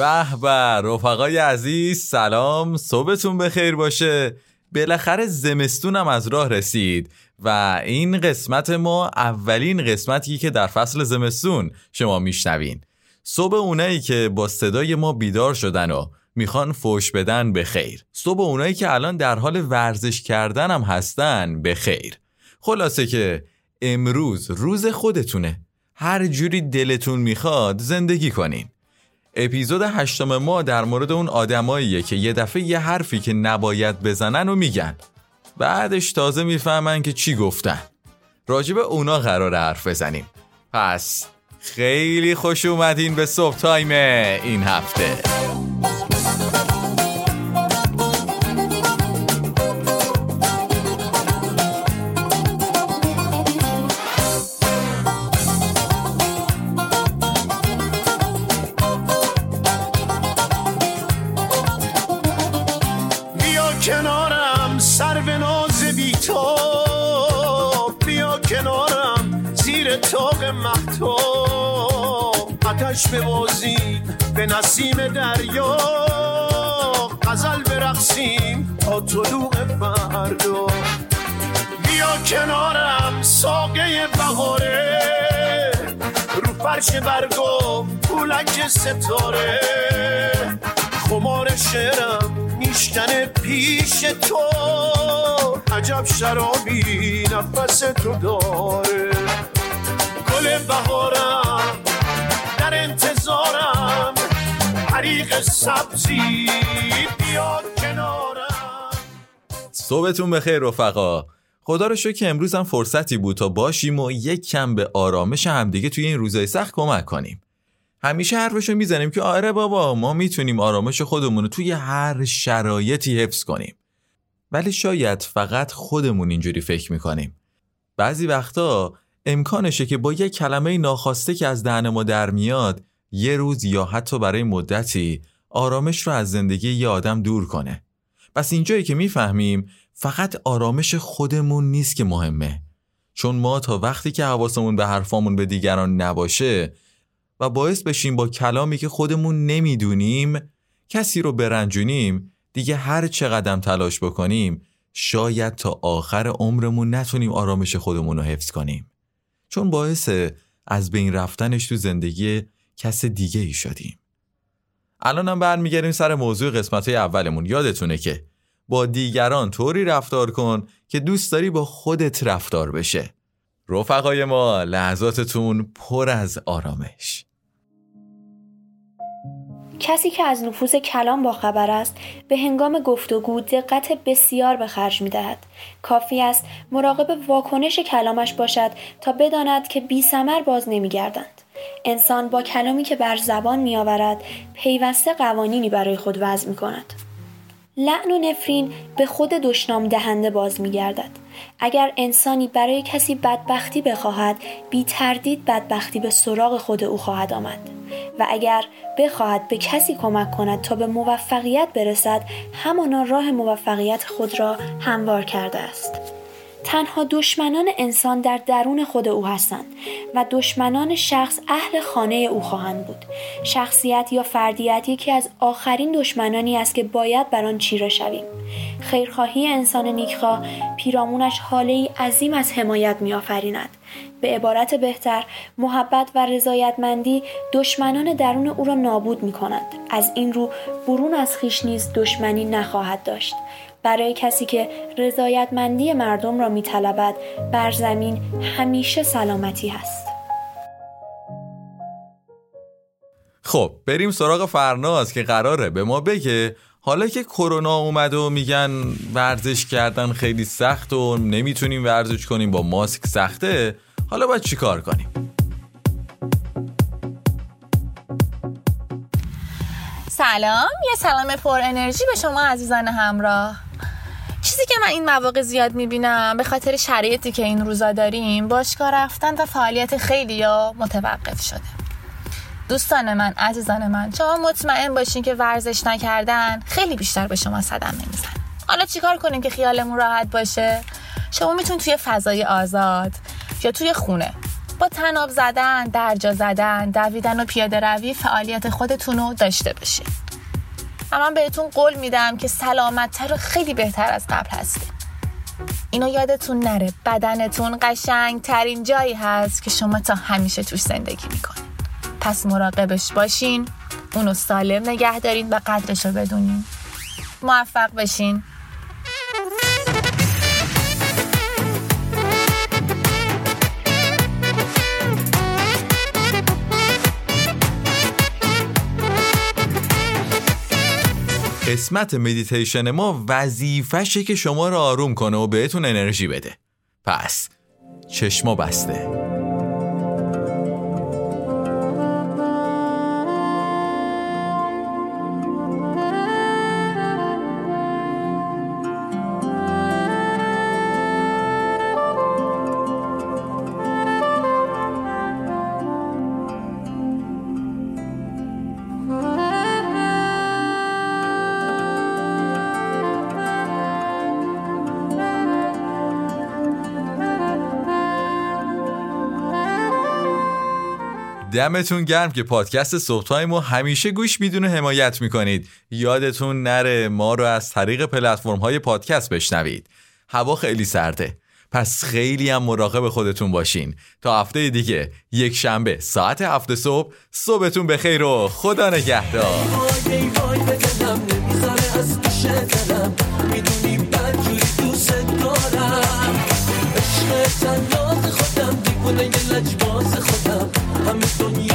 به به رفقای عزیز سلام صبحتون بخیر باشه. بالاخره زمستونم از راه رسید و این قسمت ما اولین قسمتی که در فصل زمستون شما میشنوین. صبح اونایی که با صدای ما بیدار شدن و می‌خوان فوش بدن به خیر صبح اونایی که الان در حال ورزش کردن هم هستن به خیر خلاصه که امروز روز خودتونه. هر جوری دلتون می‌خواد زندگی کنین. اپیزود هشتم ما در مورد اون آدماییه که یه دفعه یه حرفی که نباید بزنن و میگن. بعدش تازه می‌فهمن که چی گفتن. راجب اونا قرار حرف بزنیم. پس خیلی خوش اومدین به صبح تایم این هفته. کنارم سر به ناز بی تو. بیا کنارم زیر تاق محتاب. آتش ببازیم به نسیم دریا. غزل برقصیم تا طلوع فردا. بیا کنارم ساقه بهاره. رو فرش برگا پولک ستاره. خمار شعرم میشکنه پیش تو. عجب شرابی نفس تو داره. گل بهارم در انتظارم. حریق سبزی بیاد کنارم. صبحتون بخیر رفقا. خدا رو شکر که امروز هم فرصتی بود تا باشیم و یک کم به آرامش همدیگه توی این روزای سخت کمک کنیم. همیشه حرفشو می‌زنیم که آره بابا ما می‌تونیم آرامش خودمون رو توی هر شرایطی حفظ کنیم. ولی شاید فقط خودمون اینجوری فکر می‌کنیم. بعضی وقتا امکانشه که با یک کلمه ناخواسته که از دهن ما در میاد یه روز یا حتی برای مدتی آرامش رو از زندگی یه آدم دور کنه. پس اینجایی که می‌فهمیم فقط آرامش خودمون نیست که مهمه. چون ما تا وقتی که حواسمون به حرفامون به دیگران نباشه و باعث بشیم با کلامی که خودمون نمی‌دونیم کسی رو برنجونیم دیگه هر چقدر تلاش بکنیم شاید تا آخر عمرمون نتونیم آرامش خودمون رو حفظ کنیم. چون باعث از بین رفتنش تو زندگی کس دیگه ای شدیم. الان هم برمیگردیم سر موضوع قسمت های اولمون. یادتونه که با دیگران طوری رفتار کن که دوست داری با خودت رفتار بشه. رفقای ما لحظاتتون پر از آرامش. کسی که از نفوذ کلام با خبر است به هنگام گفتگو دقت بسیار به خرج می دهد. کافی است مراقب واکنش کلامش باشد تا بداند که بی سمر باز نمی گردند. انسان با کلامی که بر زبان می آورد پیوسته قوانینی برای خود وضع می کند. لعن و نفرین به خود دشنام دهنده باز می گردد. اگر انسانی برای کسی بدبختی بخواهد بی تردید بدبختی به سراغ خود او خواهد آمد و اگر بخواهد به کسی کمک کند تا به موفقیت برسد همانا راه موفقیت خود را هموار کرده است. تنها دشمنان انسان در درون خود او هستند و دشمنان شخص اهل خانه او خواهند بود. شخصیت یا فردیت یکی از آخرین دشمنانی است که باید بر آن چیره شویم. خیرخواهی انسان نیکخواه پیرامونش حاله ای عظیم از حمایت میآفریند. به عبارت بهتر محبت و رضایتمندی دشمنان درون او را نابود می کند. از این رو برون از خیش نیز دشمنی نخواهد داشت. برای کسی که رضایتمندی مردم را میطلبد بر زمین همیشه سلامتی هست. خب بریم سراغ فرناز که قراره به ما بگه حالا که کرونا اومده و میگن ورزش کردن خیلی سخت و نمی‌تونیم ورزش کنیم با ماسک سخته حالا باید چیکار کنیم؟ سلام یه سلام پر انرژی به شما عزیزان همراه. چیزی که من این مواقع زیاد می‌بینم به خاطر شرایطی که این روزا داریم باشگاه رفتن و فعالیت خیلی یا متوقف شده. دوستان من عزیزان من شما مطمئن باشین که ورزش نکردن خیلی بیشتر به شما صدمه میزن حالا چیکار کنیم که خیالمون راحت باشه؟ شما می‌تونید توی فضای آزاد یا توی خونه با تناب زدن درجا زدن دویدن و پیاده روی فعالیت خودتون رو داشته باشین. اما بهتون قول میدم که سلامتتر و خیلی بهتر از قبل هستیم اینو یادتون نره بدنتون قشنگ ترین جایی هست که شما تا همیشه توش زندگی می‌کنین. پس مراقبش باشین اونو سالم نگه دارین و قدرش رو بدونین. موفق بشین. قسمت مدیتیشن ما وظیفشه که شما رو آروم کنه و بهتون انرژی بده. پس چشما بسته. دمتون گرم که پادکست صبح ما همیشه گوش می‌دونه حمایت می‌کنید. یادتون نره ما رو از طریق پلتفرم های پادکست بشنوید. هوا خیلی سرده. پس خیلی هم مراقب خودتون باشین. تا هفته دیگه یک شنبه ساعت هفته صبح صبحتون بخیر و خدا نگهدار. خودم دیوونه لجباز خودم. I miss to nie